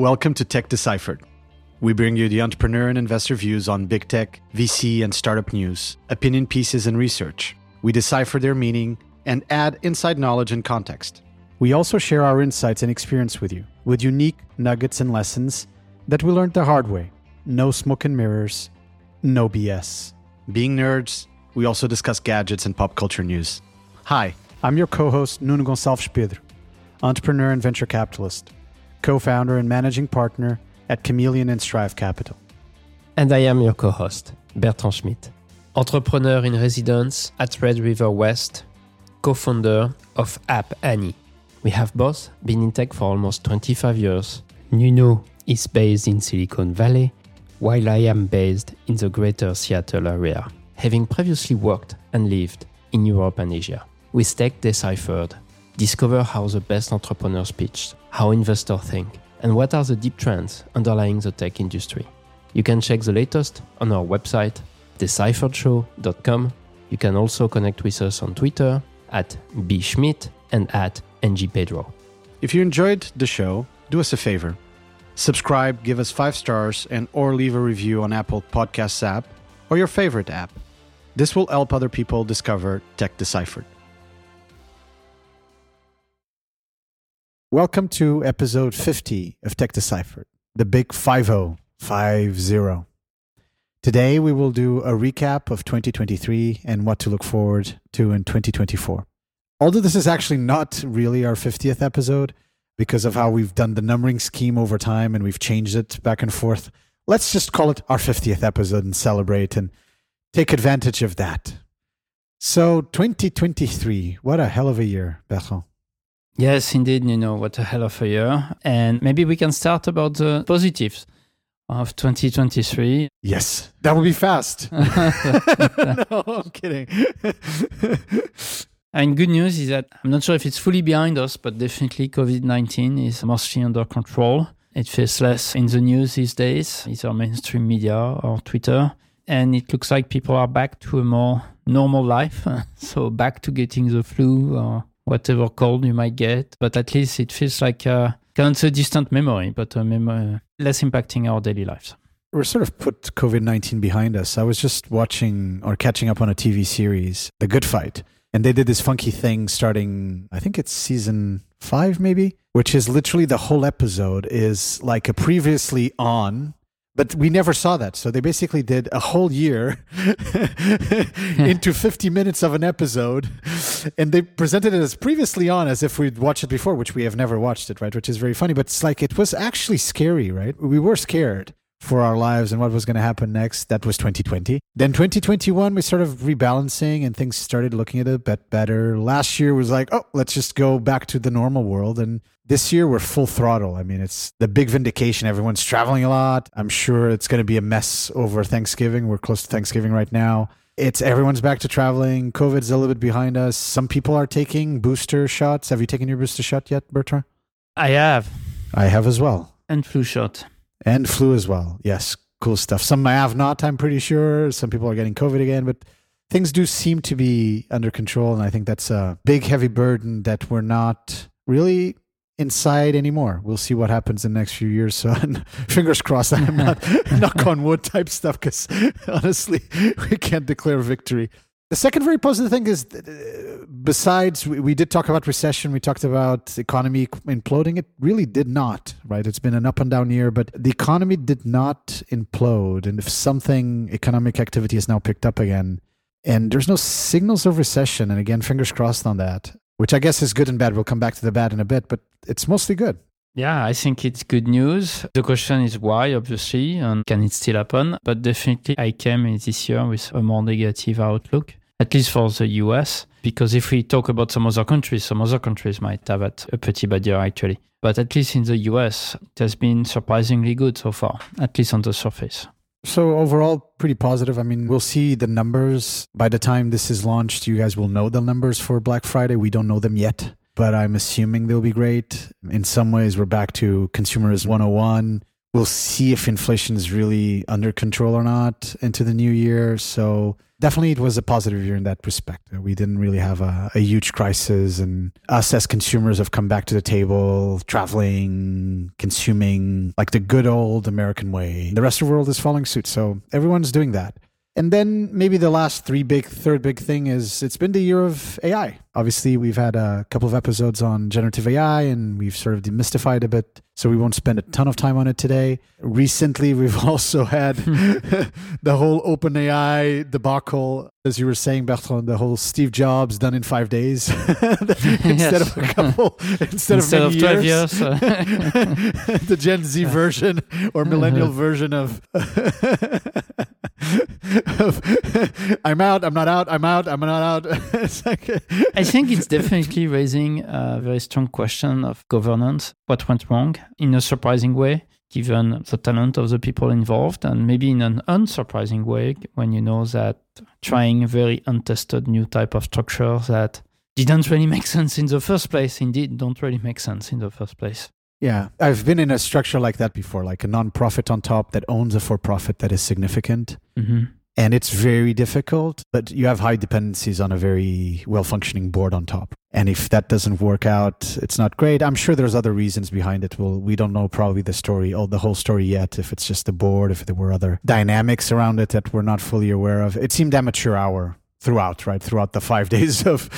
Welcome to Tech Deciphered. We bring you the entrepreneur and investor views on big tech, VC, and startup news, opinion pieces, and research. We decipher their meaning and add inside knowledge and context. We also share our insights and experience with you, with unique nuggets and lessons that we learned the hard way. No smoke and mirrors, no BS. Being nerds, we also discuss gadgets and pop culture news. Hi, I'm your co host, Nuno Gonçalves Pedro, entrepreneur and venture capitalist, co founder and managing partner at Chamaeleon and Strive Capital. And I am your co host, Bertrand Schmitt, entrepreneur in residence at Red River West, co founder of App Annie. We have both been in tech for almost 25 years. Nuno is based in Silicon Valley, while I am based in the greater Seattle area, having previously worked and lived in Europe and Asia. With Tech Deciphered, discover how the best entrepreneurs pitch, how investors think, and what are the deep trends underlying the tech industry. You can check the latest on our website, decipheredshow.com. You can also connect with us on Twitter at bschmitt and at ngpedro. If you enjoyed the show, do us a favor. Subscribe, give us five stars, and or leave a review on Apple Podcasts app or your favorite app. This will help other people discover Tech Deciphered. Welcome to episode 50 of Tech Deciphered, the big 50, 50. Today we will do a recap of 2023 and what to look forward to in 2024. Although this is actually not really our 50th episode because of how we've done the numbering scheme over time and we've changed it back and forth, let's just call it our 50th episode and celebrate and take advantage of that. So 2023, what a hell of a year, Bertrand. Yes, indeed. You know, what a hell of a year. And maybe we can start about the positives of 2023. Yes, that would be fast. no, I'm kidding. and good news is that I'm not sure if it's fully behind us, but definitely COVID 19 is mostly under control. It feels less in the news these days, either mainstream media or Twitter. And it looks like people are back to a more normal life. so back to getting the flu or whatever cold you might get. But at least it feels like a kind of a distant memory, but a memory less impacting our daily lives. We're sort of put COVID 19 behind us. I was just watching or catching up on a TV series, The Good Fight. And they did this funky thing starting, I think it's season five, maybe, which is literally the whole episode is like a previously on but we never saw that. So they basically did a whole year into 50 minutes of an episode. And they presented it as previously on as if we'd watched it before, which we have never watched it, right? Which is very funny. But it's like it was actually scary, right? We were scared for our lives and what was going to happen next. That was 2020. Then 2021, we started rebalancing and things started looking a bit better. Last year was like, oh, let's just go back to the normal world. And this year we're full throttle. I mean, it's the big vindication. Everyone's traveling a lot. I'm sure it's going to be a mess over Thanksgiving. We're close to Thanksgiving right now. It's everyone's back to traveling. COVID's a little bit behind us. Some people are taking booster shots. Have you taken your booster shot yet, Bertrand? I have. I have as well. And flu shot and flu as well. Yes, cool stuff. Some I have not, I'm pretty sure. Some people are getting COVID again, but things do seem to be under control. And I think that's a big, heavy burden that we're not really inside anymore. We'll see what happens in the next few years. So fingers crossed I'm not knock on wood type stuff because honestly, we can't declare victory. The second very positive thing is, uh, besides we, we, did talk about recession, we talked about economy imploding. It really did not, right? It's been an up and down year, but the economy did not implode. And if something, economic activity has now picked up again, and there's no signals of recession. And again, fingers crossed on that, which I guess is good and bad. We'll come back to the bad in a bit, but it's mostly good. Yeah, I think it's good news. The question is why, obviously, and can it still happen? But definitely, I came in this year with a more negative outlook at least for the US. Because if we talk about some other countries, some other countries might have had a pretty bad year actually. But at least in the US, it has been surprisingly good so far, at least on the surface. So overall, pretty positive. I mean, we'll see the numbers by the time this is launched. You guys will know the numbers for Black Friday. We don't know them yet, but I'm assuming they'll be great. In some ways, we're back to consumerism 101 We'll see if inflation is really under control or not into the new year. So definitely it was a positive year in that respect. Uh, we didn't really have a, a, huge crisis, and us as consumers have come back to the table, traveling, consuming like the good old American way. The rest of the world is following suit. So everyone's doing that. And then maybe the last three big, third big thing is it's been the year of AI. Obviously, we've had a couple of episodes on generative AI and we've sort of demystified a bit. So we won't spend a ton of time on it today. Recently, we've also had the whole OpenAI debacle, as you were saying, Bertrand, the whole Steve Jobs done in five days instead of a couple, instead, instead of, many of 12 years. years uh. the Gen Z version or millennial version of. I'm out. I'm not out. I'm out. I'm not out. like, I think it's definitely raising a very strong question of governance. What went wrong in a surprising way, given the talent of the people involved, and maybe in an unsurprising way when you know that trying a very untested new type of structure that didn't really make sense in the first place. Indeed, don't really make sense in the first place. Yeah, I've been in a structure like that before, like a non-profit on top that owns a for-profit that is significant. Mm-hmm. And it's very difficult but you have high dependencies on a very well functioning board on top. And if that doesn't work out it's not great. I'm sure there's other reasons behind it. Well we don't know probably the story or the whole story yet if it's just the board if there were other dynamics around it that we're not fully aware of. It seemed amateur hour throughout, right? Throughout the five days of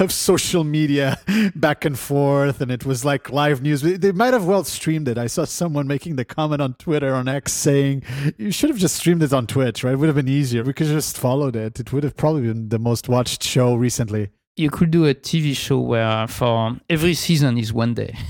of social media back and forth, and it was like live news. They might have well streamed it. I saw someone making the comment on Twitter on X saying, "You should have just streamed it on Twitch, right? It would have been easier. We could just followed it. It would have probably been the most watched show recently." You could do a TV show where for every season is one day.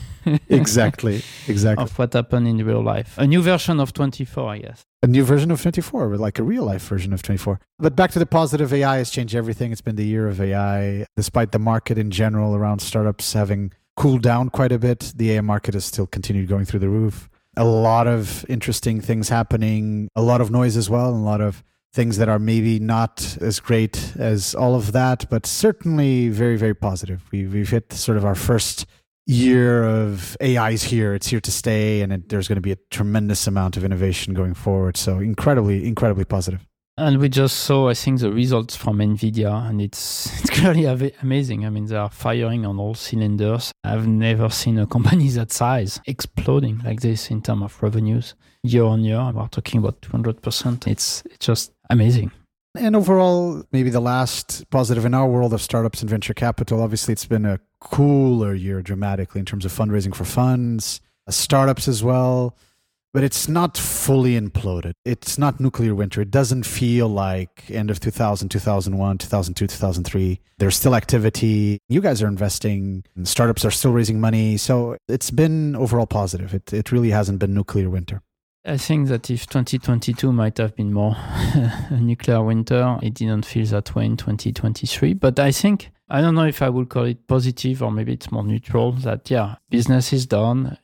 exactly, exactly. Of what happened in real life. A new version of 24, I guess. A new version of 24, like a real life version of 24. But back to the positive, AI has changed everything. It's been the year of AI. Despite the market in general around startups having cooled down quite a bit, the AI market has still continued going through the roof. A lot of interesting things happening, a lot of noise as well, and a lot of things that are maybe not as great as all of that, but certainly very, very positive. We've, we've hit sort of our first year of AI is here. It's here to stay, and it, there's going to be a tremendous amount of innovation going forward. So incredibly, incredibly positive. And we just saw, I think, the results from Nvidia, and it's it's clearly amazing. I mean, they are firing on all cylinders. I've never seen a company that size exploding like this in terms of revenues year on year. We're talking about 200%. It's it's just amazing. And overall, maybe the last positive in our world of startups and venture capital, obviously, it's been a cooler year dramatically in terms of fundraising for funds, uh, startups as well. But it's not fully imploded. It's not nuclear winter. It doesn't feel like end of 2000, 2001, 2002, 2003. There's still activity. You guys are investing. Startups are still raising money. So it's been overall positive. It, it really hasn't been nuclear winter. I think that if 2022 might have been more a nuclear winter, it didn't feel that way in 2023. But I think, I don't know if I would call it positive or maybe it's more neutral that, yeah, business is done.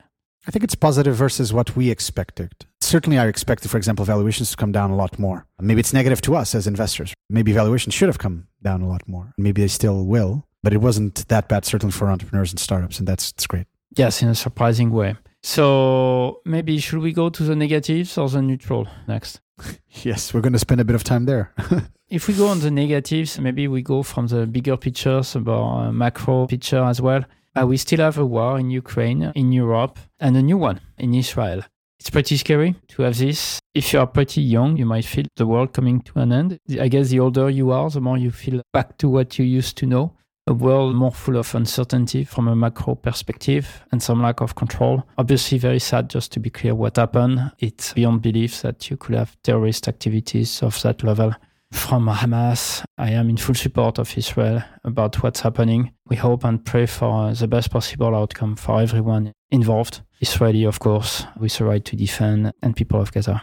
I think it's positive versus what we expected. Certainly, I expected, for example, valuations to come down a lot more. Maybe it's negative to us as investors. Maybe valuations should have come down a lot more. Maybe they still will, but it wasn't that bad, certainly for entrepreneurs and startups, and that's, that's great. Yes, in a surprising way. So maybe should we go to the negatives or the neutral next? yes, we're going to spend a bit of time there. if we go on the negatives, maybe we go from the bigger pictures about uh, macro picture as well. Uh, we still have a war in Ukraine, in Europe, and a new one in Israel. It's pretty scary to have this. If you are pretty young, you might feel the world coming to an end. I guess the older you are, the more you feel back to what you used to know a world more full of uncertainty from a macro perspective and some lack of control. Obviously, very sad, just to be clear what happened. It's beyond belief that you could have terrorist activities of that level. From Hamas, I am in full support of Israel about what's happening. We hope and pray for the best possible outcome for everyone involved. Israeli, of course, with the right to defend, and people of Gaza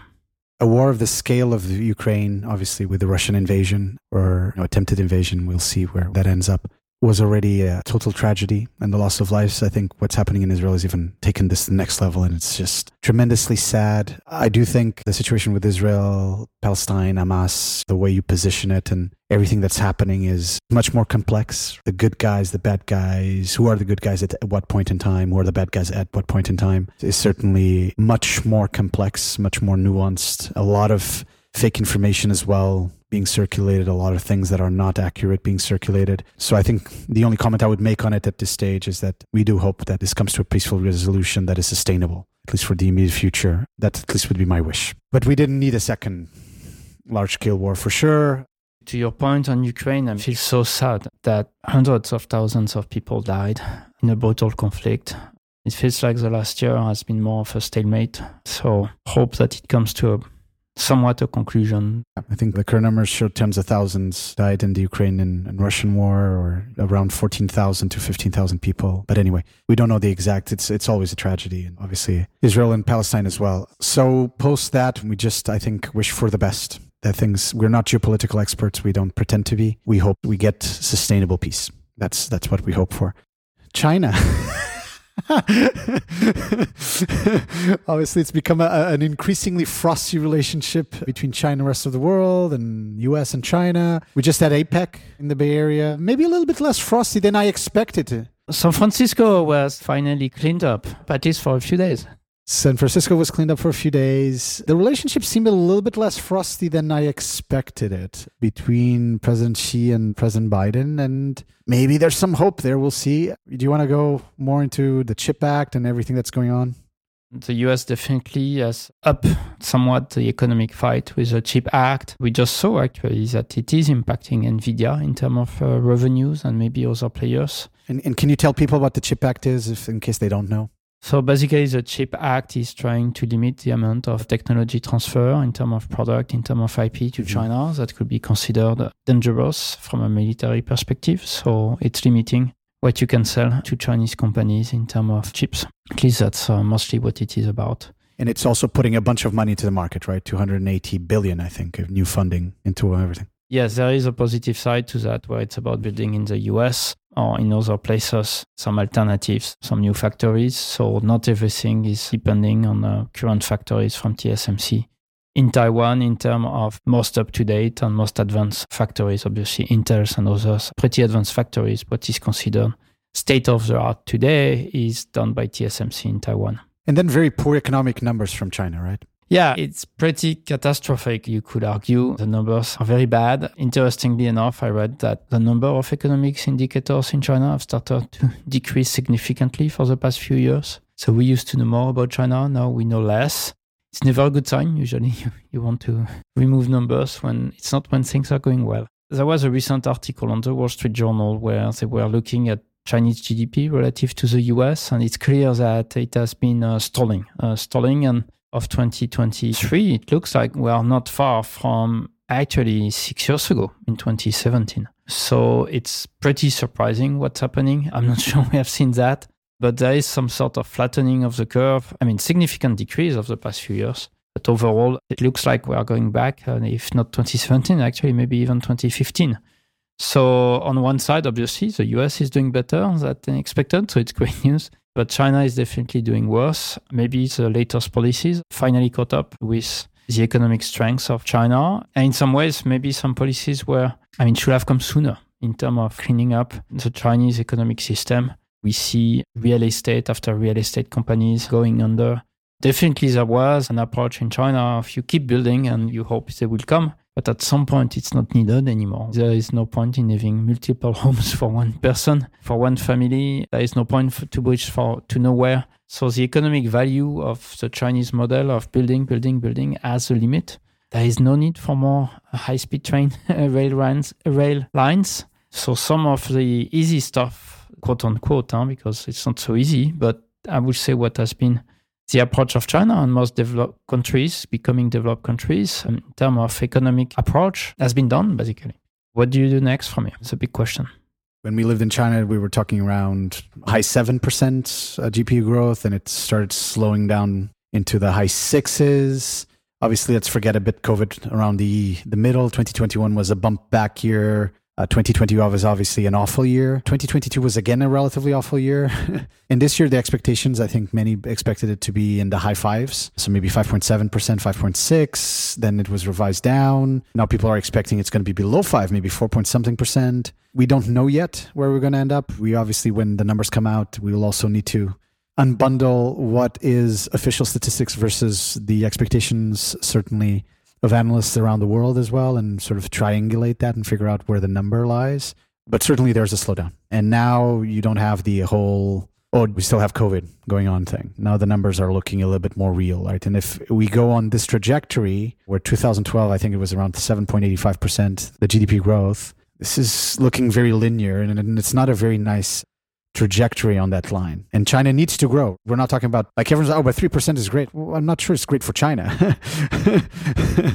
a war of the scale of Ukraine, obviously with the Russian invasion or you know, attempted invasion, we'll see where that ends up was already a total tragedy and the loss of lives. I think what's happening in Israel has even taken this to the next level and it's just tremendously sad. I do think the situation with Israel, Palestine, Hamas, the way you position it and everything that's happening is much more complex. The good guys, the bad guys, who are the good guys at what point in time, who are the bad guys at what point in time is certainly much more complex, much more nuanced. A lot of fake information as well being circulated, a lot of things that are not accurate being circulated. So I think the only comment I would make on it at this stage is that we do hope that this comes to a peaceful resolution that is sustainable, at least for the immediate future. That at least would be my wish. But we didn't need a second large scale war for sure. To your point on Ukraine, I feel so sad that hundreds of thousands of people died in a brutal conflict. It feels like the last year has been more of a stalemate. So hope that it comes to a somewhat a conclusion. I think the current numbers show tens of thousands died in the Ukraine and, and Russian war, or around 14,000 to 15,000 people. But anyway, we don't know the exact. It's it's always a tragedy, and obviously Israel and Palestine as well. So post that, we just I think wish for the best. That things we're not geopolitical experts. We don't pretend to be. We hope we get sustainable peace. That's that's what we hope for. China. Obviously, it's become a, an increasingly frosty relationship between China and the rest of the world and US and China. We just had APEC in the Bay Area. Maybe a little bit less frosty than I expected. San Francisco was finally cleaned up, at least for a few days. San Francisco was cleaned up for a few days. The relationship seemed a little bit less frosty than I expected it between President Xi and President Biden. And maybe there's some hope there. We'll see. Do you want to go more into the CHIP Act and everything that's going on? The US definitely has up somewhat the economic fight with the CHIP Act. We just saw actually that it is impacting NVIDIA in terms of uh, revenues and maybe other players. And, and can you tell people what the CHIP Act is, if, in case they don't know? So basically, the CHIP Act is trying to limit the amount of technology transfer in terms of product, in terms of IP to mm-hmm. China that could be considered dangerous from a military perspective. So it's limiting what you can sell to Chinese companies in terms of chips. At least that's uh, mostly what it is about. And it's also putting a bunch of money into the market, right? 280 billion, I think, of new funding into everything. Yes, there is a positive side to that where it's about building in the US or in other places some alternatives, some new factories. So not everything is depending on the current factories from TSMC. In Taiwan, in terms of most up to date and most advanced factories, obviously Intel's and others, pretty advanced factories, what is considered state of the art today is done by TSMC in Taiwan. And then very poor economic numbers from China, right? Yeah, it's pretty catastrophic, you could argue. The numbers are very bad. Interestingly enough, I read that the number of economics indicators in China have started to decrease significantly for the past few years. So we used to know more about China, now we know less. It's never a good sign. Usually you, you want to remove numbers when it's not when things are going well. There was a recent article on the Wall Street Journal where they were looking at Chinese GDP relative to the US, and it's clear that it has been uh, stalling, uh, stalling, and of 2023, it looks like we are not far from actually six years ago in 2017. So it's pretty surprising what's happening. I'm not sure we have seen that, but there is some sort of flattening of the curve. I mean, significant decrease of the past few years. But overall, it looks like we are going back, and if not 2017, actually, maybe even 2015. So, on one side, obviously, the US is doing better than expected. So, it's great news. But China is definitely doing worse. Maybe the latest policies finally caught up with the economic strength of China. And in some ways, maybe some policies were, I mean, should have come sooner in terms of cleaning up the Chinese economic system. We see real estate after real estate companies going under. Definitely, there was an approach in China of you keep building and you hope they will come. But at some point, it's not needed anymore. There is no point in having multiple homes for one person, for one family. There is no point to reach for to nowhere. So the economic value of the Chinese model of building, building, building has a limit. There is no need for more high-speed train rail lines, rail lines. So some of the easy stuff, quote unquote, huh, because it's not so easy, but I would say what has been the approach of China and most developed countries becoming developed countries in terms of economic approach has been done basically. What do you do next from here? It's a big question. When we lived in China, we were talking around high 7% uh, GPU growth, and it started slowing down into the high sixes. Obviously, let's forget a bit COVID around the, the middle. 2021 was a bump back year. Uh, 2020 was obviously an awful year. 2022 was again a relatively awful year. and this year, the expectations, I think many expected it to be in the high fives. So maybe 5.7%, 5.6. Then it was revised down. Now people are expecting it's going to be below five, maybe 4 point something percent. We don't know yet where we're going to end up. We obviously, when the numbers come out, we will also need to unbundle what is official statistics versus the expectations, certainly of analysts around the world as well and sort of triangulate that and figure out where the number lies. But certainly there's a slowdown. And now you don't have the whole, oh, we still have COVID going on thing. Now the numbers are looking a little bit more real, right? And if we go on this trajectory where 2012, I think it was around 7.85%, the GDP growth, this is looking very linear and it's not a very nice trajectory on that line. And China needs to grow. We're not talking about like everyone's oh, but three percent is great. Well, I'm not sure it's great for China.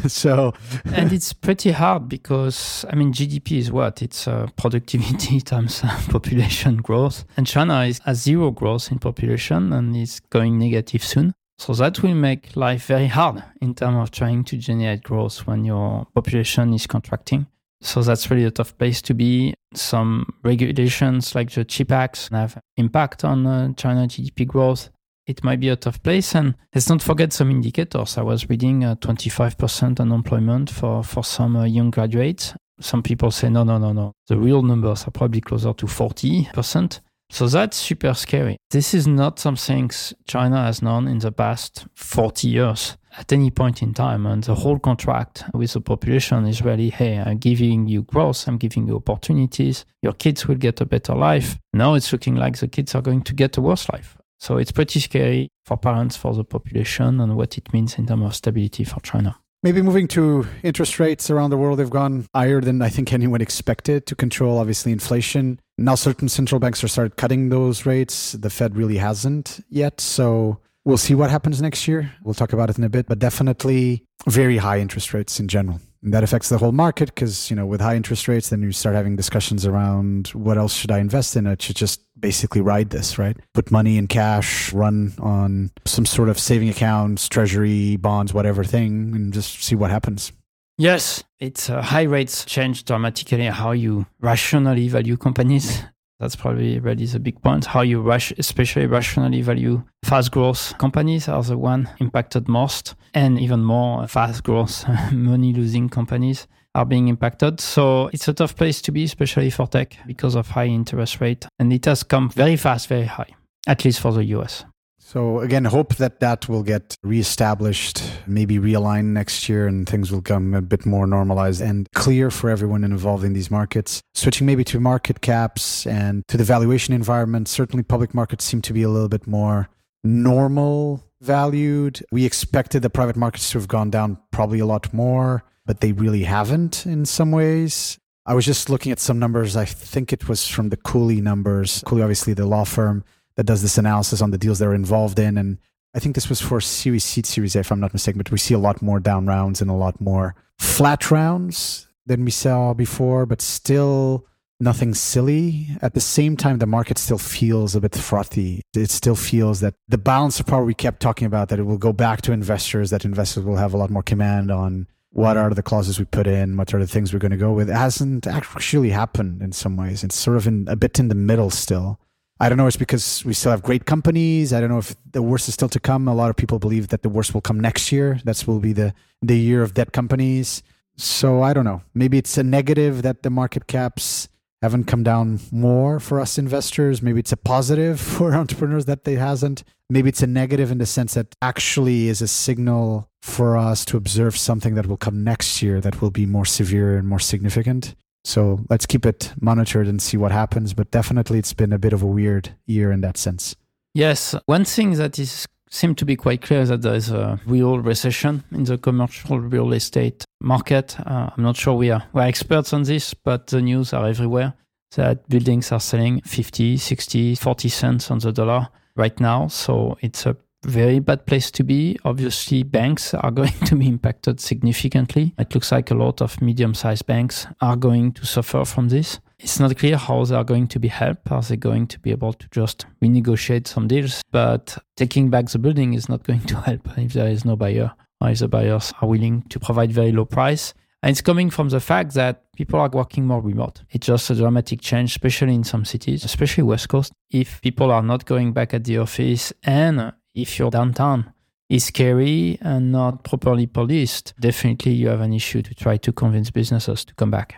so and it's pretty hard because I mean GDP is what it's uh, productivity times population growth, and China is has zero growth in population and is going negative soon. So that will make life very hard in terms of trying to generate growth when your population is contracting. So that's really a tough place to be. Some regulations like the CHIP Acts have impact on uh, China GDP growth. It might be a tough place. And let's not forget some indicators. I was reading uh, 25% unemployment for, for some uh, young graduates. Some people say, no, no, no, no. The real numbers are probably closer to 40%. So that's super scary. This is not something China has known in the past 40 years at any point in time. And the whole contract with the population is really, hey, I'm giving you growth, I'm giving you opportunities. Your kids will get a better life. Now it's looking like the kids are going to get a worse life. So it's pretty scary for parents, for the population, and what it means in terms of stability for China. Maybe moving to interest rates around the world, they've gone higher than I think anyone expected to control, obviously, inflation. Now, certain central banks are started cutting those rates. The Fed really hasn't yet. So we'll see what happens next year. We'll talk about it in a bit, but definitely very high interest rates in general. And that affects the whole market because, you know, with high interest rates, then you start having discussions around what else should I invest in? It should just basically ride this, right? Put money in cash, run on some sort of saving accounts, treasury, bonds, whatever thing, and just see what happens. Yes, it's uh, high rates change dramatically how you rationally value companies. That's probably really the big point. How you rush, especially rationally value fast growth companies are the one impacted most, and even more fast growth money losing companies are being impacted. So it's a tough place to be, especially for tech because of high interest rate, and it has come very fast, very high, at least for the US. So again, hope that that will get reestablished, maybe realigned next year, and things will come a bit more normalized and clear for everyone involved in these markets. Switching maybe to market caps and to the valuation environment, certainly public markets seem to be a little bit more normal valued. We expected the private markets to have gone down probably a lot more, but they really haven't in some ways. I was just looking at some numbers. I think it was from the Cooley numbers. Cooley, obviously, the law firm that does this analysis on the deals they're involved in. And I think this was for Series C, Series A, if I'm not mistaken, but we see a lot more down rounds and a lot more flat rounds than we saw before, but still nothing silly. At the same time, the market still feels a bit frothy. It still feels that the balance of power we kept talking about, that it will go back to investors, that investors will have a lot more command on what are the clauses we put in, what are the things we're going to go with. It hasn't actually happened in some ways. It's sort of in a bit in the middle still. I don't know. It's because we still have great companies. I don't know if the worst is still to come. A lot of people believe that the worst will come next year. That will be the the year of debt companies. So I don't know. Maybe it's a negative that the market caps haven't come down more for us investors. Maybe it's a positive for entrepreneurs that they hasn't. Maybe it's a negative in the sense that actually is a signal for us to observe something that will come next year that will be more severe and more significant. So let's keep it monitored and see what happens. But definitely, it's been a bit of a weird year in that sense. Yes, one thing that is seemed to be quite clear is that there is a real recession in the commercial real estate market. Uh, I'm not sure we are we're experts on this, but the news are everywhere that buildings are selling 50, 60, 40 cents on the dollar right now. So it's a very bad place to be. Obviously, banks are going to be impacted significantly. It looks like a lot of medium sized banks are going to suffer from this. It's not clear how they are going to be helped. Are they going to be able to just renegotiate some deals? But taking back the building is not going to help if there is no buyer or if the buyers are willing to provide very low price. And it's coming from the fact that people are working more remote. It's just a dramatic change, especially in some cities, especially West Coast. If people are not going back at the office and if your downtown is scary and not properly policed, definitely you have an issue to try to convince businesses to come back.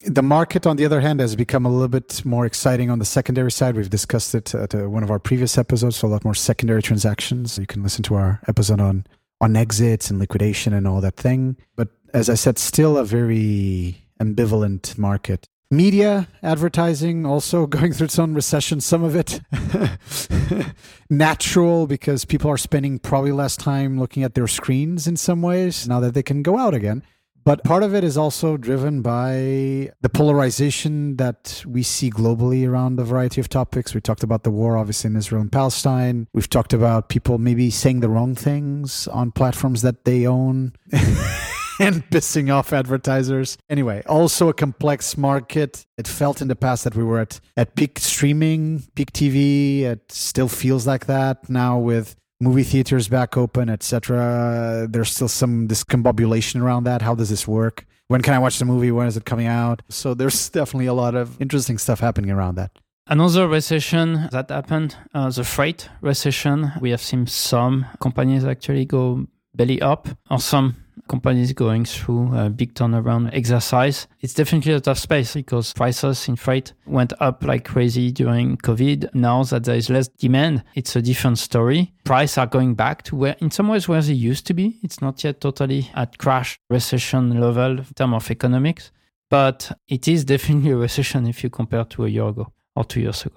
The market, on the other hand, has become a little bit more exciting on the secondary side. We've discussed it at uh, one of our previous episodes, so a lot more secondary transactions. You can listen to our episode on on exits and liquidation and all that thing. But as I said, still a very ambivalent market. Media advertising also going through its own recession, some of it natural because people are spending probably less time looking at their screens in some ways now that they can go out again. But part of it is also driven by the polarization that we see globally around a variety of topics. We talked about the war, obviously, in Israel and Palestine. We've talked about people maybe saying the wrong things on platforms that they own. and pissing off advertisers. Anyway, also a complex market. It felt in the past that we were at, at peak streaming, peak TV. It still feels like that now with movie theaters back open, etc. There's still some discombobulation around that. How does this work? When can I watch the movie? When is it coming out? So there's definitely a lot of interesting stuff happening around that. Another recession that happened, uh, the freight recession. We have seen some companies actually go belly up, or some companies going through a big turnaround exercise. It's definitely a tough space because prices in freight went up like crazy during COVID. Now that there is less demand, it's a different story. Prices are going back to where, in some ways, where they used to be. It's not yet totally at crash recession level in terms of economics, but it is definitely a recession if you compare to a year ago or two years ago.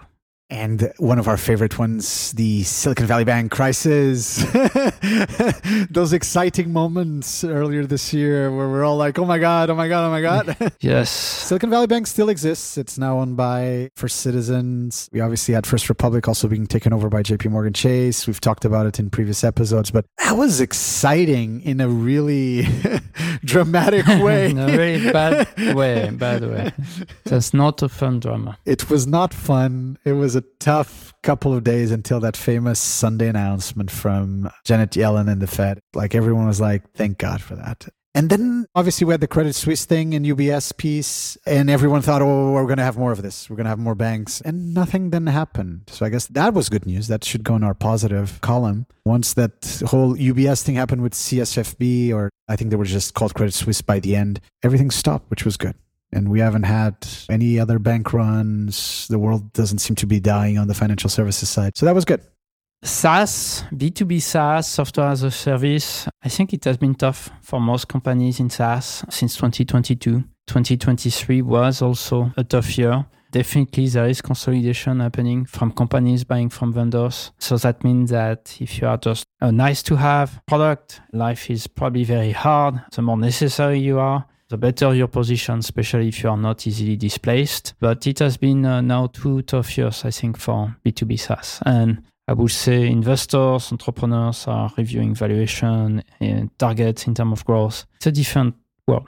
And one of our favorite ones, the Silicon Valley Bank crisis. Those exciting moments earlier this year where we're all like, oh my God, oh my God, oh my God. yes. Silicon Valley Bank still exists. It's now owned by First Citizens. We obviously had First Republic also being taken over by JP Morgan Chase. We've talked about it in previous episodes, but that was exciting in a really dramatic way. in a really bad way, bad way. That's not a fun drama. It was not fun. It was a tough couple of days until that famous Sunday announcement from Janet Yellen and the Fed. Like everyone was like, thank God for that. And then obviously we had the Credit Suisse thing and UBS piece, and everyone thought, oh, we're going to have more of this. We're going to have more banks. And nothing then happened. So I guess that was good news. That should go in our positive column. Once that whole UBS thing happened with CSFB, or I think they were just called Credit Suisse by the end, everything stopped, which was good and we haven't had any other bank runs. The world doesn't seem to be dying on the financial services side. So that was good. SaaS, B2B SaaS, software as a service, I think it has been tough for most companies in SaaS since 2022. 2023 was also a tough year. Definitely, there is consolidation happening from companies buying from vendors. So that means that if you are just a nice to have product, life is probably very hard. The more necessary you are, the better your position, especially if you are not easily displaced. But it has been uh, now two tough years, I think, for B2B SaaS. And I would say investors, entrepreneurs are reviewing valuation and targets in terms of growth. It's a different world.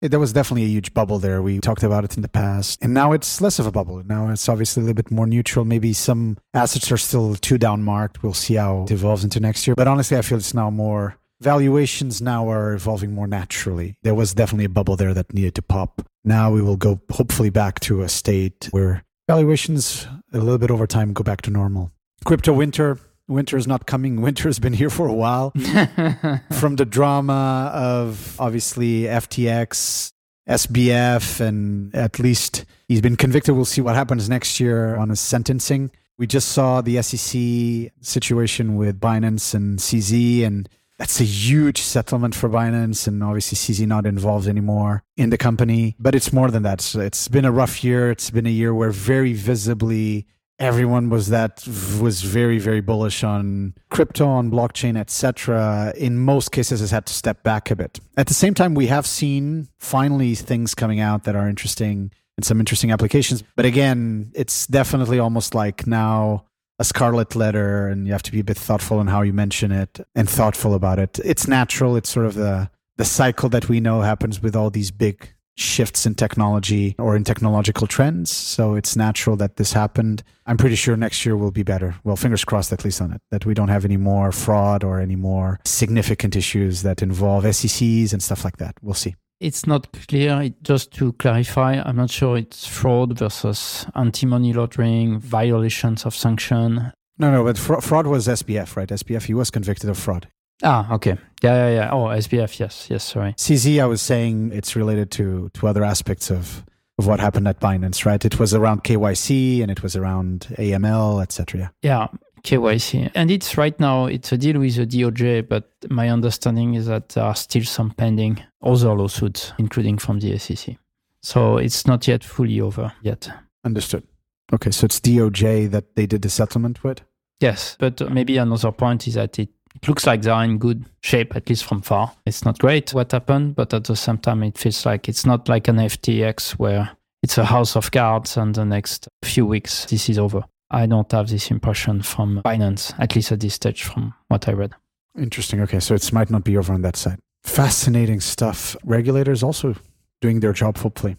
There was definitely a huge bubble there. We talked about it in the past. And now it's less of a bubble. Now it's obviously a little bit more neutral. Maybe some assets are still too down marked. We'll see how it evolves into next year. But honestly, I feel it's now more valuations now are evolving more naturally. There was definitely a bubble there that needed to pop. Now we will go hopefully back to a state where valuations a little bit over time go back to normal. Crypto winter. Winter is not coming. Winter has been here for a while. From the drama of obviously FTX, SBF, and at least he's been convicted. We'll see what happens next year on his sentencing. We just saw the SEC situation with Binance and CZ, and that's a huge settlement for Binance, and obviously CZ not involved anymore in the company. But it's more than that. So it's been a rough year. It's been a year where very visibly everyone was that was very very bullish on crypto, on blockchain, etc. In most cases, has had to step back a bit. At the same time, we have seen finally things coming out that are interesting and some interesting applications. But again, it's definitely almost like now a scarlet letter and you have to be a bit thoughtful in how you mention it and thoughtful about it. It's natural. It's sort of the the cycle that we know happens with all these big shifts in technology or in technological trends. So it's natural that this happened. I'm pretty sure next year will be better. Well, fingers crossed at least on it, that we don't have any more fraud or any more significant issues that involve SECs and stuff like that. We'll see It's not clear. It, just to clarify, I'm not sure it's fraud versus anti-money laundering, violations of sanction. No, no, but fra- fraud was SBF, right? SBF, he was convicted of fraud. Ah, okay. Yeah, yeah, yeah. Oh, SBF, yes, yes, sorry. CZ, I was saying it's related to to other aspects of of what happened at Binance, right? It was around KYC and it was around AML, etc. Yeah, KYC. And it's right now, it's a deal with the DOJ, but my understanding is that there are still some pending other lawsuits, including from the SEC. So it's not yet fully over yet. Understood. Okay, so it's DOJ that they did the settlement with? Yes, but maybe another point is that it, it looks like they're in good shape, at least from far. It's not great what happened, but at the same time, it feels like it's not like an FTX where it's a house of cards and the next few weeks this is over. I don't have this impression from Binance, at least at this stage from what I read. Interesting. Okay, so it might not be over on that side. Fascinating stuff. Regulators also doing their job, hopefully.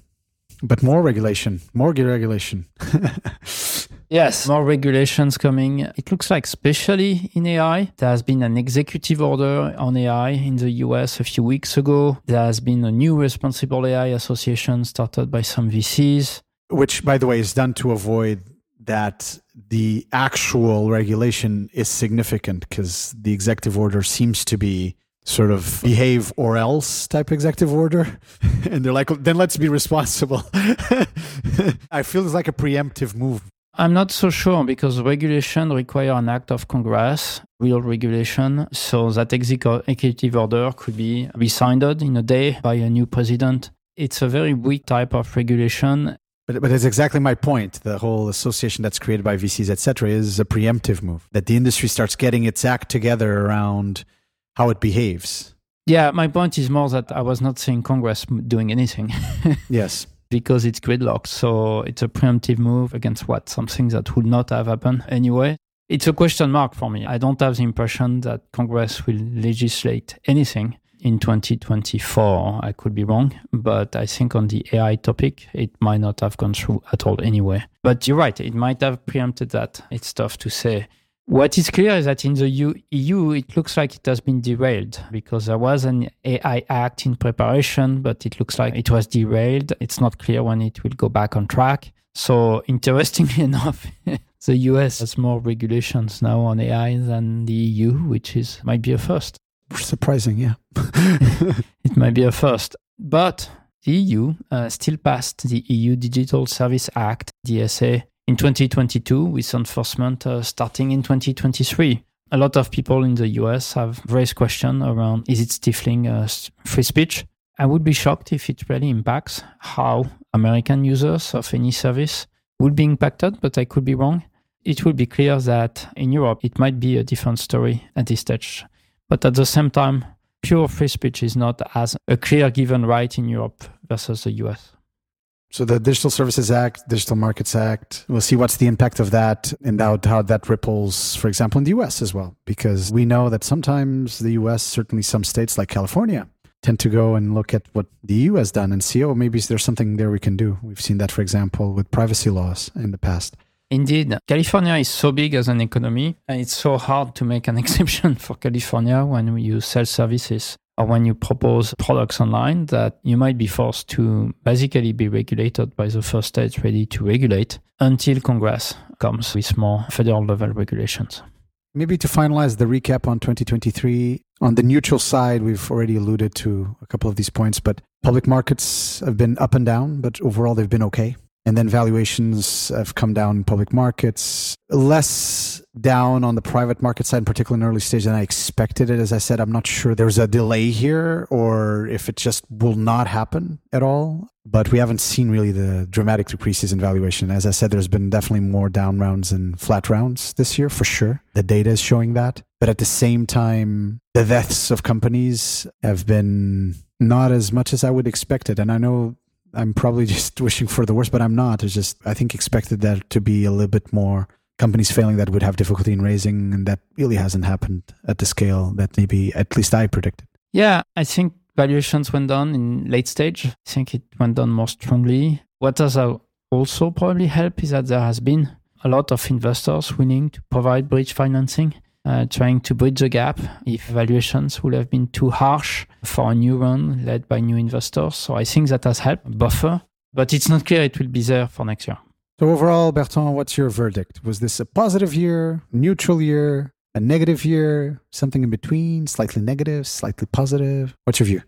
But more regulation, more regulation. yes, more regulations coming. It looks like, especially in AI, there has been an executive order on AI in the US a few weeks ago. There has been a new responsible AI association started by some VCs. Which, by the way, is done to avoid that the actual regulation is significant because the executive order seems to be sort of behave or else type executive order and they're like then let's be responsible i feel it's like a preemptive move i'm not so sure because regulation require an act of congress real regulation so that executive order could be rescinded in a day by a new president it's a very weak type of regulation but, but it's exactly my point. The whole association that's created by VCs, etc., is a preemptive move. That the industry starts getting its act together around how it behaves. Yeah, my point is more that I was not seeing Congress doing anything. yes. Because it's gridlocked. So it's a preemptive move against what? Something that would not have happened anyway. It's a question mark for me. I don't have the impression that Congress will legislate anything in 2024. I could be wrong, but I think on the AI topic, it might not have gone through at all anyway. But you're right, it might have preempted that. It's tough to say. What is clear is that in the EU, it looks like it has been derailed because there was an AI Act in preparation, but it looks like it was derailed. It's not clear when it will go back on track. So, interestingly enough, the US has more regulations now on AI than the EU, which is might be a first. Surprising, yeah. it might be a first. But the EU uh, still passed the EU Digital Service Act, DSA, in 2022 with enforcement uh, starting in 2023. A lot of people in the US have raised questions around is it stifling uh, free speech? I would be shocked if it really impacts how American users of any service would be impacted, but I could be wrong. It will be clear that in Europe it might be a different story at this stage. But at the same time, pure free speech is not as a clear given right in Europe versus the US. So the Digital Services Act, Digital Markets Act, we'll see what's the impact of that and how, how that ripples, for example, in the US as well. Because we know that sometimes the US, certainly some states like California, tend to go and look at what the EU has done and see, oh, maybe there's something there we can do. We've seen that, for example, with privacy laws in the past. Indeed. California is so big as an economy, and it's so hard to make an exception for California when you sell services or when you propose products online that you might be forced to basically be regulated by the first state ready to regulate until Congress comes with more federal level regulations. Maybe to finalize the recap on 2023, on the neutral side, we've already alluded to a couple of these points, but public markets have been up and down, but overall they've been okay. And then valuations have come down in public markets, less down on the private market side, in particular in early stage than I expected it. As I said, I'm not sure there's a delay here or if it just will not happen at all. But we haven't seen really the dramatic decreases in valuation. As I said, there's been definitely more down rounds and flat rounds this year for sure. The data is showing that. But at the same time, the deaths of companies have been not as much as I would expect it. And I know I'm probably just wishing for the worst, but I'm not. It's just I think expected that to be a little bit more companies failing that would have difficulty in raising, and that really hasn't happened at the scale that maybe at least I predicted. Yeah, I think valuations went down in late stage. I think it went down more strongly. What does also probably help is that there has been a lot of investors willing to provide bridge financing uh, trying to bridge the gap if valuations would have been too harsh for a new run led by new investors. So I think that has helped buffer, but it's not clear it will be there for next year. So overall, Bertrand, what's your verdict? Was this a positive year, neutral year, a negative year, something in between, slightly negative, slightly positive? What's your view?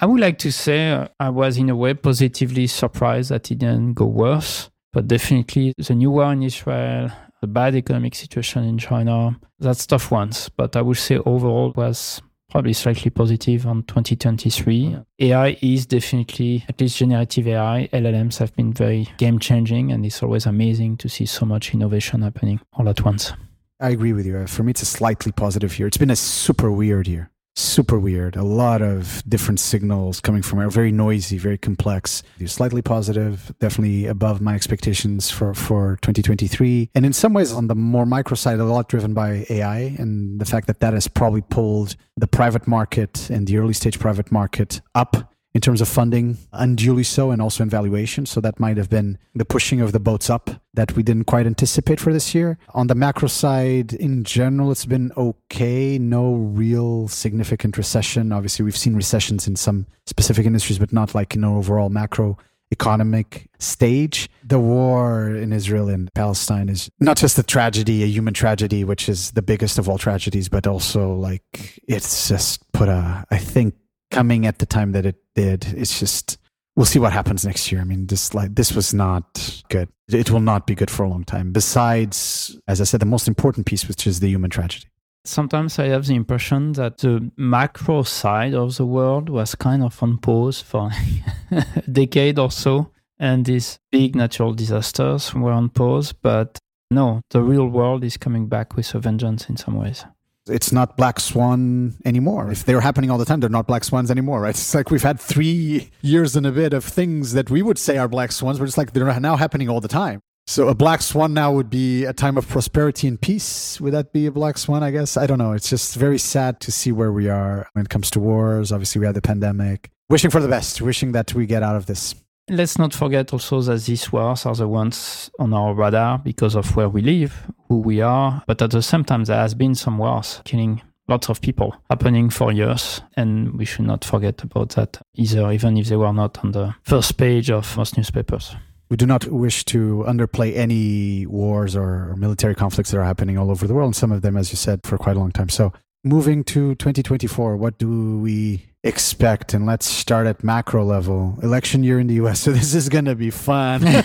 I would like to say uh, I was in a way positively surprised that it didn't go worse, but definitely the new war in Israel, the bad economic situation in China, that's tough ones. But I would say overall was probably slightly positive on 2023. AI is definitely, at least generative AI, LLMs have been very game changing, and it's always amazing to see so much innovation happening all at once. I agree with you. For me, it's a slightly positive year. It's been a super weird year super weird. A lot of different signals coming from it, very noisy, very complex. Slightly positive, definitely above my expectations for, for 2023. And in some ways, on the more micro side, a lot driven by AI and the fact that that has probably pulled the private market and the early stage private market up in terms of funding, unduly so, and also in valuation. So that might have been the pushing of the boats up that we didn't quite anticipate for this year. On the macro side, in general, it's been okay. No real significant recession. Obviously, we've seen recessions in some specific industries, but not like in an overall macro economic stage. The war in Israel and Palestine is not just a tragedy, a human tragedy, which is the biggest of all tragedies, but also like it's just put a, I think, coming at the time that it did. It's just we'll see what happens next year. I mean, this like this was not good. It will not be good for a long time. Besides, as I said, the most important piece, which is the human tragedy. Sometimes I have the impression that the macro side of the world was kind of on pause for a decade or so, and these big natural disasters were on pause. But no, the real world is coming back with a vengeance in some ways it's not black swan anymore. If they're happening all the time, they're not black swans anymore, right? It's like we've had three years and a bit of things that we would say are black swans, but it's like they're now happening all the time. So a black swan now would be a time of prosperity and peace. Would that be a black swan? I guess I don't know. It's just very sad to see where we are when it comes to wars. Obviously, we had the pandemic. Wishing for the best. Wishing that we get out of this. Let's not forget also that these wars are the ones on our radar because of where we live, who we are. But at the same time, there has been some wars killing lots of people happening for years. And we should not forget about that either, even if they were not on the first page of most newspapers. We do not wish to underplay any wars or military conflicts that are happening all over the world. And some of them, as you said, for quite a long time. So moving to 2024, what do we expect? And let's start at macro level. Election year in the US. So this is going to be fun. the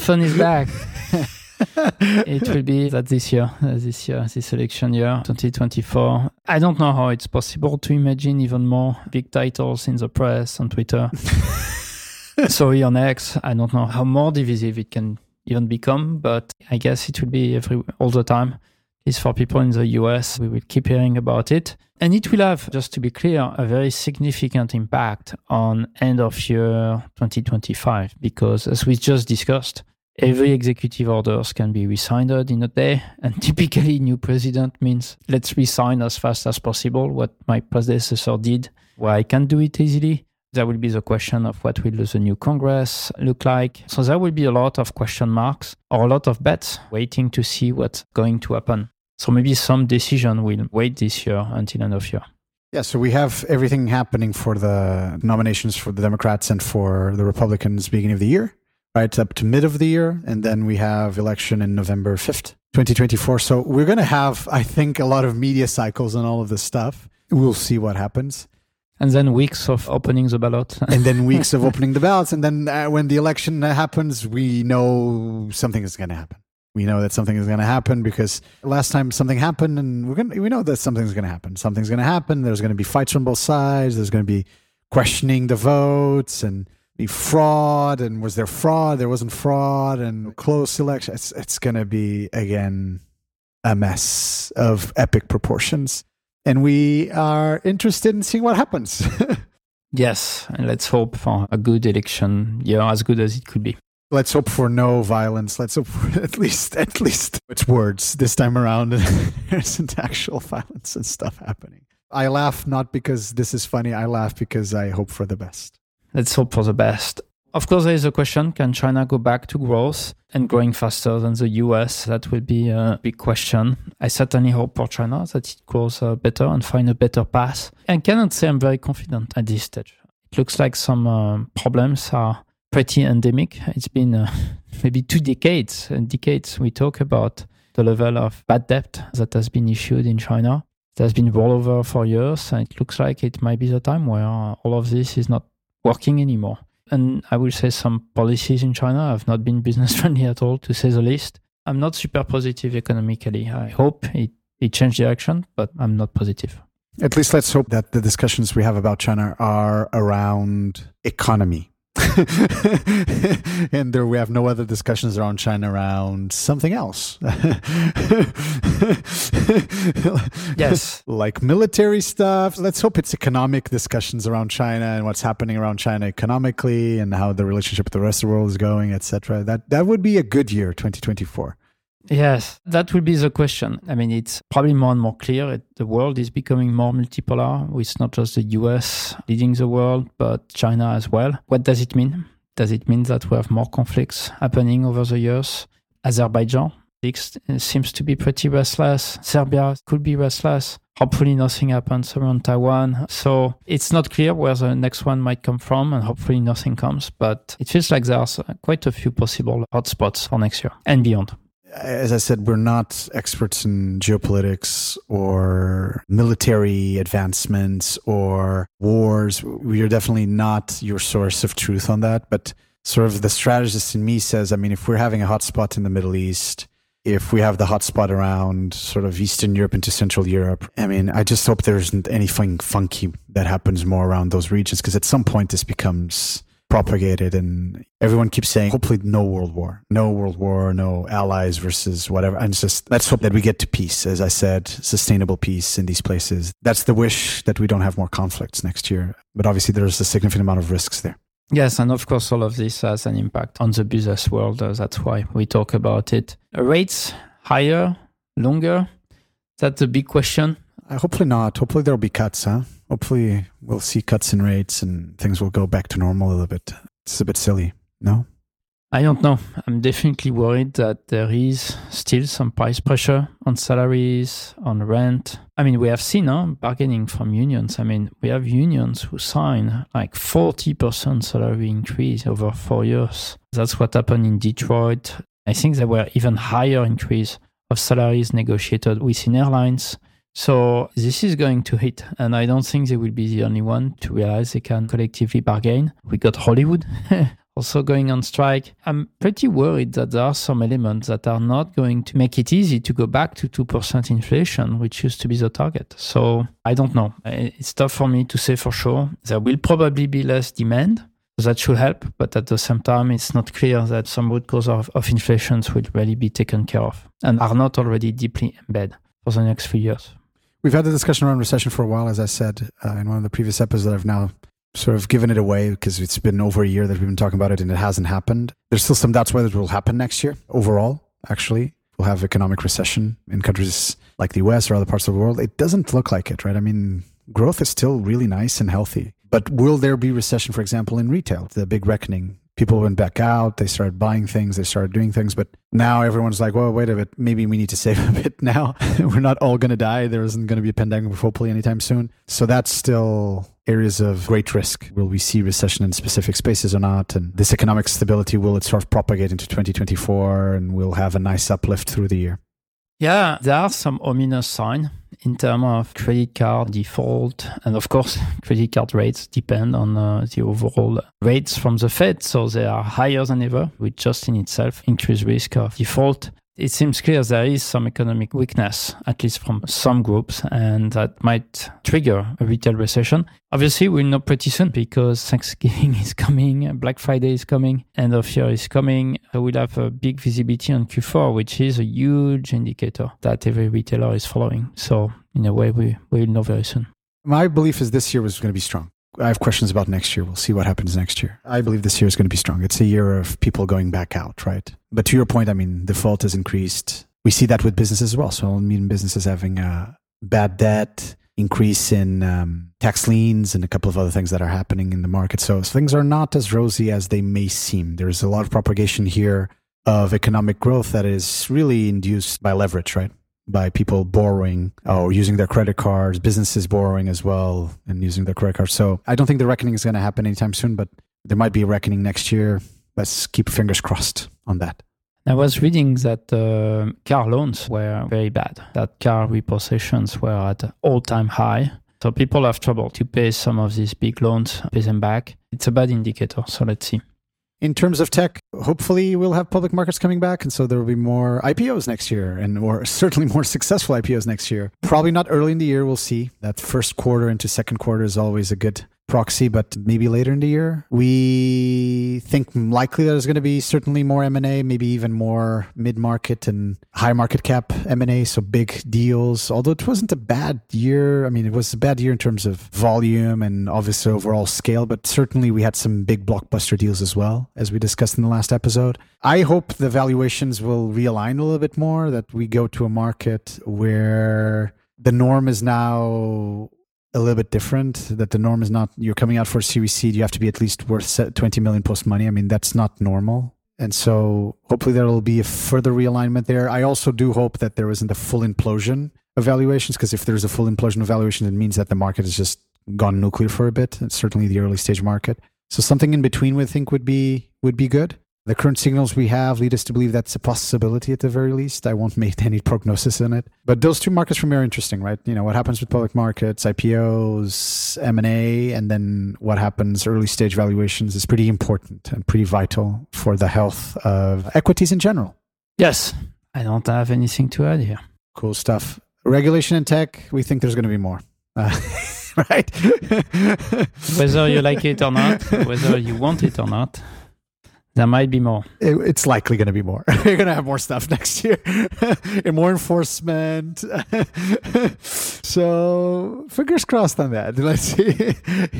fun is back. it will be that this year, uh, this year, this election year, 2024. I don't know how it's possible to imagine even more big titles in the press on Twitter. Sorry on X. I don't know how more divisive it can even become, but I guess it will be every all the time. Is for people in the US, we will keep hearing about it. And it will have, just to be clear, a very significant impact on end of year 2025, because as we just discussed, every executive orders can be resigned in a day. And typically, new president means let's resign as fast as possible, what my predecessor did, where I can do it easily there will be the question of what will the new Congress look like. So there will be a lot of question marks or a lot of bets waiting to see what's going to happen. So maybe some decision will wait this year until end of year. Yeah, so we have everything happening for the nominations for the Democrats and for the Republicans beginning of the year, right up to mid of the year, and then we have election in November 5th, 2024. So we're going to have I think a lot of media cycles and all of this stuff. We'll see what happens. And then weeks of opening the ballot. and then weeks of opening the ballots. And then uh, when the election happens, we know something is going to happen. We know that something is going to happen because last time something happened, and we're going we know that something's going to happen. Something's going to happen. There's going to be fights from both sides. There's going to be questioning the votes and be fraud. And was there fraud? There wasn't fraud. And close election. It's it's going to be again a mess of epic proportions and we are interested in seeing what happens. yes, and let's hope for a good election year, as good as it could be. Let's hope for no violence. Let's hope for at least at least it's words this time around. there isn't actual violence and stuff happening. I laugh not because this is funny. I laugh because I hope for the best. Let's hope for the best. Of course, there is a question can China go back to growth and growing faster than the US? That will be a big question. I certainly hope for China that it grows uh, better and find a better path. I cannot say I'm very confident at this stage. It looks like some uh, problems are pretty endemic. It's been uh, maybe two decades and decades we talk about the level of bad debt that has been issued in China. It has been rolled over for years, and it looks like it might be the time where all of this is not working anymore. And I will say some policies in China have not been business friendly at all, to say the least. I'm not super positive economically. I hope it, it changed direction, but I'm not positive. At least let's hope that the discussions we have about China are around economy and there we have no other discussions around China around something else. yes. like military stuff. Let's hope it's economic discussions around China and what's happening around China economically and how the relationship with the rest of the world is going, etc. That that would be a good year, 2024. Yes, that will be the question. I mean, it's probably more and more clear. It, the world is becoming more multipolar, It's not just the US leading the world, but China as well. What does it mean? Does it mean that we have more conflicts happening over the years? Azerbaijan uh, seems to be pretty restless. Serbia could be restless. Hopefully, nothing happens around Taiwan. So it's not clear where the next one might come from, and hopefully, nothing comes. But it feels like there's uh, quite a few possible hotspots for next year and beyond as I said, we're not experts in geopolitics or military advancements or wars. We are definitely not your source of truth on that. But sort of the strategist in me says, I mean, if we're having a hotspot in the Middle East, if we have the hotspot around sort of Eastern Europe into Central Europe, I mean, I just hope there isn't anything funky that happens more around those regions because at some point this becomes propagated and everyone keeps saying hopefully no world war no world war no allies versus whatever and it's just let's hope that we get to peace as i said sustainable peace in these places that's the wish that we don't have more conflicts next year but obviously there's a significant amount of risks there Yes, and of course, all of this has an impact on the business world. Uh, that's why we talk about it. Rates higher, longer. That's a big question. Uh, hopefully not. Hopefully there'll be cuts, huh? Hopefully we'll see cuts in rates and things will go back to normal a little bit. It's a bit silly, no? I don't know. I'm definitely worried that there is still some price pressure on salaries, on rent. I mean, we have seen huh, bargaining from unions. I mean, we have unions who sign like 40% salary increase over four years. That's what happened in Detroit. I think there were even higher increase of salaries negotiated within airlines. So this is going to hit, and I don't think they will be the only one to realize they can collectively bargain. We got Hollywood also going on strike. I'm pretty worried that there are some elements that are not going to make it easy to go back to 2% inflation, which used to be the target. So I don't know. It's tough for me to say for sure. There will probably be less demand. That should help, but at the same time, it's not clear that some root cause of, of inflation will really be taken care of and are not already deeply embedded for the next few years. We've had the discussion around recession for a while, as I said uh, in one of the previous episodes. I've now sort of given it away because it's been over a year that we've been talking about it and it hasn't happened. There's still some doubts whether it will happen next year overall, actually. We'll have economic recession in countries like the US or other parts of the world. It doesn't look like it, right? I mean, growth is still really nice and healthy. But will there be recession, for example, in retail? The big reckoning people went back out they started buying things they started doing things but now everyone's like well wait a bit maybe we need to save a bit now. We're not all going to die. There isn't going to be a pandemic hopefully anytime soon. So that's still areas of great risk. Will we see recession in specific spaces or not? And this economic stability will it sort of propagate into 2024 and we'll have a nice uplift through the year? Yeah there are some ominous signs in terms of credit card default. And of course, credit card rates depend on uh, the overall rates from the Fed. So they are higher than ever, which just in itself increase risk of default it seems clear there is some economic weakness, at least from some groups, and that might trigger a retail recession. Obviously, we'll know pretty soon because Thanksgiving is coming, Black Friday is coming, end of year is coming. We'll have a big visibility on Q4, which is a huge indicator that every retailer is following. So, in a way, we will know very soon. My belief is this year was going to be strong. I have questions about next year. We'll see what happens next year. I believe this year is going to be strong. It's a year of people going back out, right? But to your point, I mean, default has increased. We see that with businesses as well. So, I mean, businesses having uh, bad debt, increase in um, tax liens and a couple of other things that are happening in the market. So things are not as rosy as they may seem. There's a lot of propagation here of economic growth that is really induced by leverage, right? By people borrowing or using their credit cards, businesses borrowing as well and using their credit cards. So I don't think the reckoning is going to happen anytime soon, but there might be a reckoning next year. Let's keep fingers crossed on that. I was reading that uh, car loans were very bad, that car repossessions were at all time high. So people have trouble to pay some of these big loans, pay them back. It's a bad indicator. So let's see. In terms of tech, hopefully we'll have public markets coming back, and so there will be more IPOs next year, and or certainly more successful IPOs next year. Probably not early in the year. We'll see. That first quarter into second quarter is always a good proxy, but maybe later in the year. We think likely there's going to be certainly more M&A, maybe even more mid-market and high market cap M&A, so big deals. Although it wasn't a bad year. I mean, it was a bad year in terms of volume and obviously overall scale, but certainly we had some big blockbuster deals as well, as we discussed in the last episode. I hope the valuations will realign a little bit more, that we go to a market where the norm is now a little bit different that the norm is not you're coming out for a series seed you have to be at least worth 20 million post money. I mean that's not normal. And so hopefully there will be a further realignment there. I also do hope that there isn't a full implosion of valuations because if there's a full implosion of valuations it means that the market has just gone nuclear for a bit and certainly the early stage market. So something in between we think would be would be good the current signals we have lead us to believe that's a possibility at the very least. I won't make any prognosis in it. But those two markets for me are interesting, right? You know, what happens with public markets, IPOs, M&A, and then what happens early stage valuations is pretty important and pretty vital for the health of equities in general. Yes, I don't have anything to add here. Cool stuff. Regulation in tech, we think there's going to be more. Uh, right? whether you like it or not, whether you want it or not. There might be more. It, it's likely going to be more. You're going to have more stuff next year and more enforcement. so fingers crossed on that. Let's see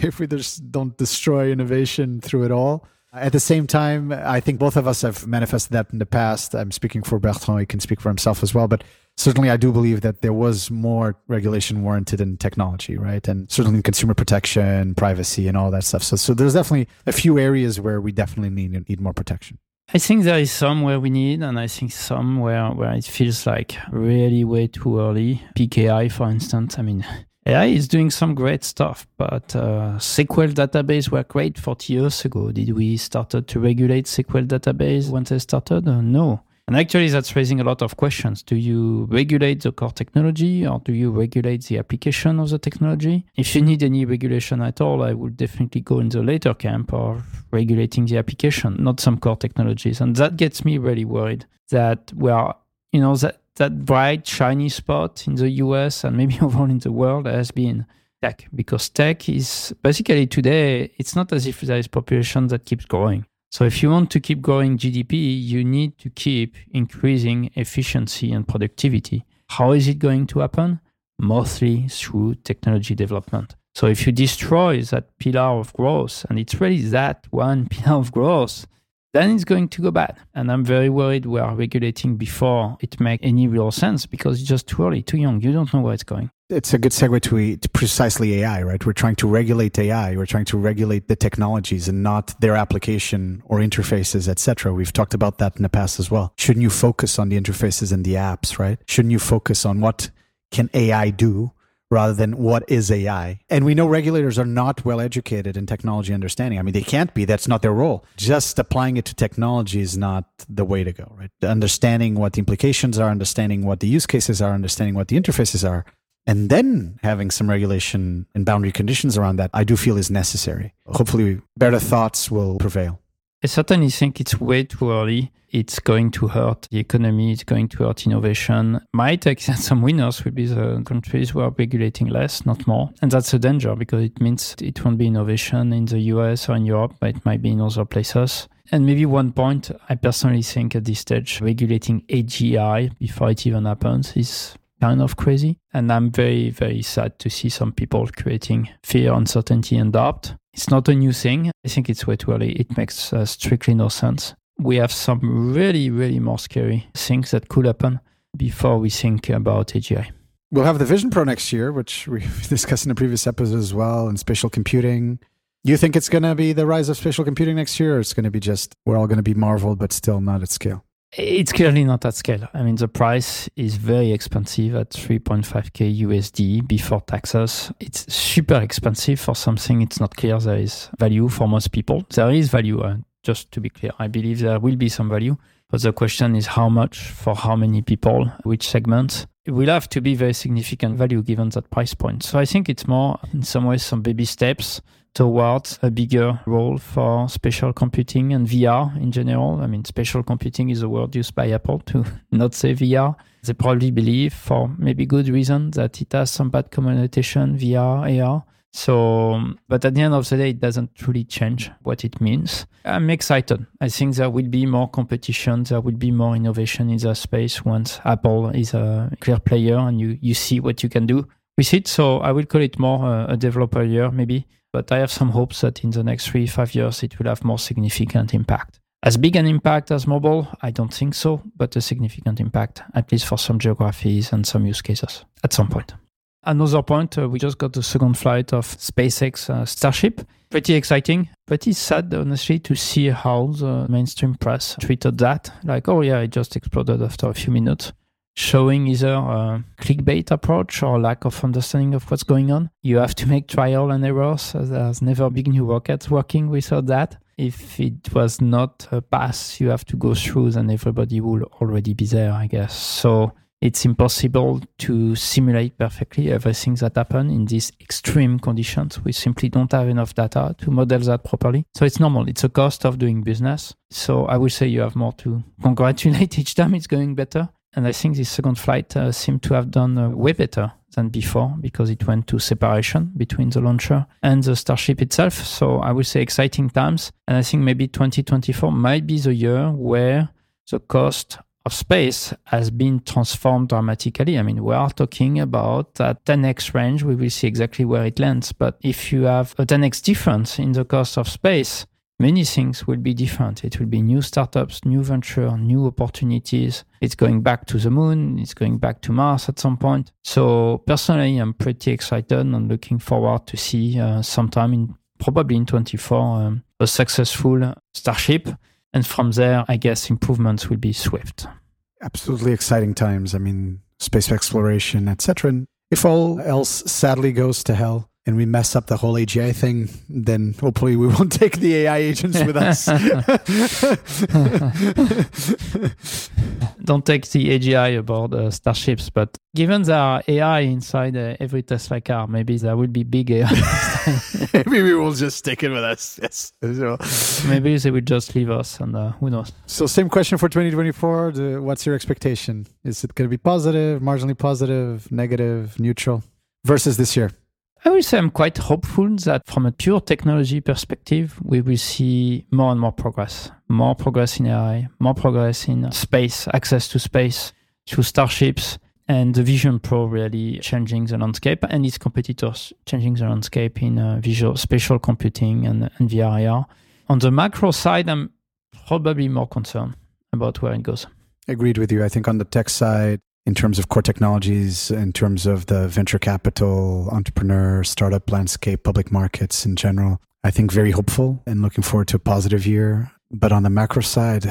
if we just don't destroy innovation through it all. At the same time, I think both of us have manifested that in the past. I'm speaking for Bertrand. He can speak for himself as well. But certainly I do believe that there was more regulation warranted in technology, right? And certainly consumer protection, privacy, and all that stuff. So, so there's definitely a few areas where we definitely need need more protection. I think there is some where we need, and I think some where, where it feels like really way too early. PKI, for instance. I mean, AI is doing some great stuff, but uh, SQL database were great 40 years ago. Did we started to regulate SQL database when they started? Uh, no. And actually, that's raising a lot of questions. Do you regulate the core technology or do you regulate the application of the technology? If you need any regulation at all, I would definitely go in the later camp of regulating the application, not some core technologies. And that gets me really worried that we are, you know, that, that bright, shiny spot in the US and maybe overall in the world has been tech because tech is basically today, it's not as if there is population that keeps growing. So if you want to keep growing GDP, you need to keep increasing efficiency and productivity. How is it going to happen? Mostly through technology development. So if you destroy that pillar of growth, and it's really that one pillar of growth, then it's going to go bad. And I'm very worried we are regulating before it makes any real sense because it's just too early, too young. You don't know where it's going it's a good segue to, to, precisely AI, right? We're trying to regulate AI. We're trying to regulate the technologies and not their application or interfaces, etc. We've talked about that in the past as well. Shouldn't you focus on the interfaces and the apps, right? Shouldn't you focus on what can AI do rather than what is AI? And we know regulators are not well educated in technology understanding. I mean, they can't be. That's not their role. Just applying it to technology is not the way to go, right? Understanding what the implications are, understanding what the use cases are, understanding what the interfaces are and then having some regulation and boundary conditions around that, I do feel is necessary. Hopefully, better thoughts will prevail. I certainly think it's way too early. It's going to hurt the economy. It's going to hurt innovation. My take is some winners will be the countries who are regulating less, not more. And that's a danger because it means it won't be innovation in the US or in Europe, but it might be in other places. And maybe one point I personally think at this stage, regulating AGI before it even happens is kind of crazy. And I'm very, very sad to see some people creating fear, uncertainty, and doubt. It's not a new thing. I think it's way too early. It makes uh, strictly no sense. We have some really, really more scary things that could happen before we think about AGI. We'll have the Vision Pro next year, which we discussed in a previous episode as well, and spatial computing. You think it's going to be the rise of spatial computing next year, or it's going to be just we're all going to be marveled, but still not at scale? It's clearly not at scale. I mean, the price is very expensive at 3.5k USD before taxes. It's super expensive for something it's not clear there is value for most people. There is value, uh, just to be clear. I believe there will be some value, but the question is how much for how many people, which segment. It will have to be very significant value given that price point. So I think it's more, in some ways, some baby steps towards a bigger role for spatial computing and VR in general. I mean, spatial computing is a word used by Apple to not say VR. They probably believe, for maybe good reason, that it has some bad connotation, VR, AR. So, but at the end of the day, it doesn't truly change what it means. I'm excited. I think there will be more competition. There will be more innovation in the space once Apple is a clear player and you, you see what you can do with it. So I will call it more uh, a developer year, maybe. But I have some hopes that in the next three, five years, it will have more significant impact. As big an impact as mobile, I don't think so, but a significant impact, at least for some geographies and some use cases at some point. Another point, uh, we just got the second flight of SpaceX uh, Starship. Pretty exciting. Pretty sad, honestly, to see how the mainstream press treated that. Like, oh yeah, it just exploded after a few minutes showing either a clickbait approach or lack of understanding of what's going on. You have to make trial and errors. There's never big new rockets working without that. If it was not a pass you have to go through, then everybody will already be there, I guess. So it's impossible to simulate perfectly everything that happened in these extreme conditions. We simply don't have enough data to model that properly. So it's normal. It's a cost of doing business. So I would say you have more to congratulate each time it's going better. And I think this second flight uh, seemed to have done uh, way better than before because it went to separation between the launcher and the Starship itself. So I would say exciting times. And I think maybe 2024 might be the year where the cost of space has been transformed dramatically. I mean, we are talking about that 10x range. We will see exactly where it lands. But if you have a 10x difference in the cost of space, many things will be different. It will be new startups, new venture, new opportunities. It's going back to the moon. It's going back to Mars at some point. So personally, I'm pretty excited and looking forward to see uh, sometime in probably in 24 um, a successful Starship. And from there, I guess improvements will be swift. Absolutely exciting times. I mean, space exploration, etc. If all else sadly goes to hell, and we mess up the whole AGI thing, then hopefully we won't take the AI agents with us. Don't take the AGI aboard uh, starships, but given there are AI inside uh, every Tesla car, maybe there will be big AI. maybe we will just take it with us. Yes. maybe they will just leave us, and uh, who knows. So, same question for 2024. The, what's your expectation? Is it going to be positive, marginally positive, negative, neutral versus this year? I will say I'm quite hopeful that from a pure technology perspective, we will see more and more progress. More progress in AI, more progress in space, access to space through starships, and the Vision Pro really changing the landscape and its competitors changing the landscape in uh, visual spatial computing and, and VR On the macro side, I'm probably more concerned about where it goes. Agreed with you. I think on the tech side, in terms of core technologies, in terms of the venture capital, entrepreneur, startup landscape, public markets in general. I think very hopeful and looking forward to a positive year. But on the macro side,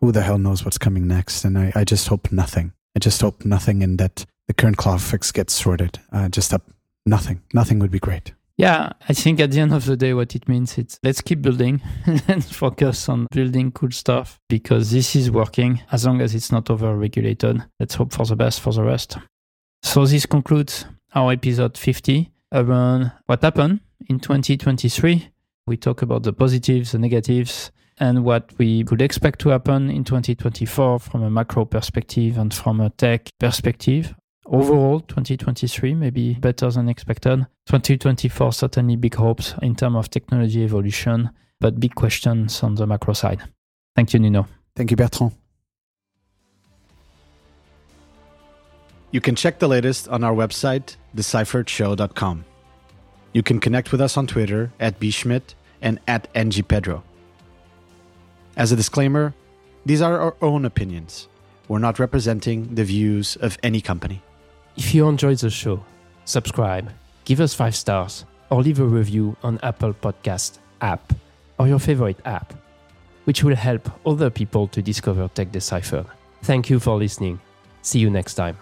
who the hell knows what's coming next? And I, I just hope nothing. I just hope nothing and that the current cloud fix gets sorted. Uh, just up nothing. Nothing would be great. Yeah, I think at the end of the day, what it means is let's keep building and focus on building cool stuff because this is working as long as it's not over regulated. Let's hope for the best for the rest. So, this concludes our episode 50 around what happened in 2023. We talk about the positives, the negatives, and what we could expect to happen in 2024 from a macro perspective and from a tech perspective. Overall, 2023 maybe better than expected. 2024 certainly big hopes in terms of technology evolution, but big questions on the macro side. Thank you, Nuno. Thank you, Bertrand. You can check the latest on our website, decipheredshow.com. You can connect with us on Twitter at bschmitt and at ngpedro. As a disclaimer, these are our own opinions. We're not representing the views of any company. If you enjoyed the show, subscribe, give us 5 stars, or leave a review on Apple Podcast app or your favorite app, which will help other people to discover Tech Deciphered. Thank you for listening. See you next time.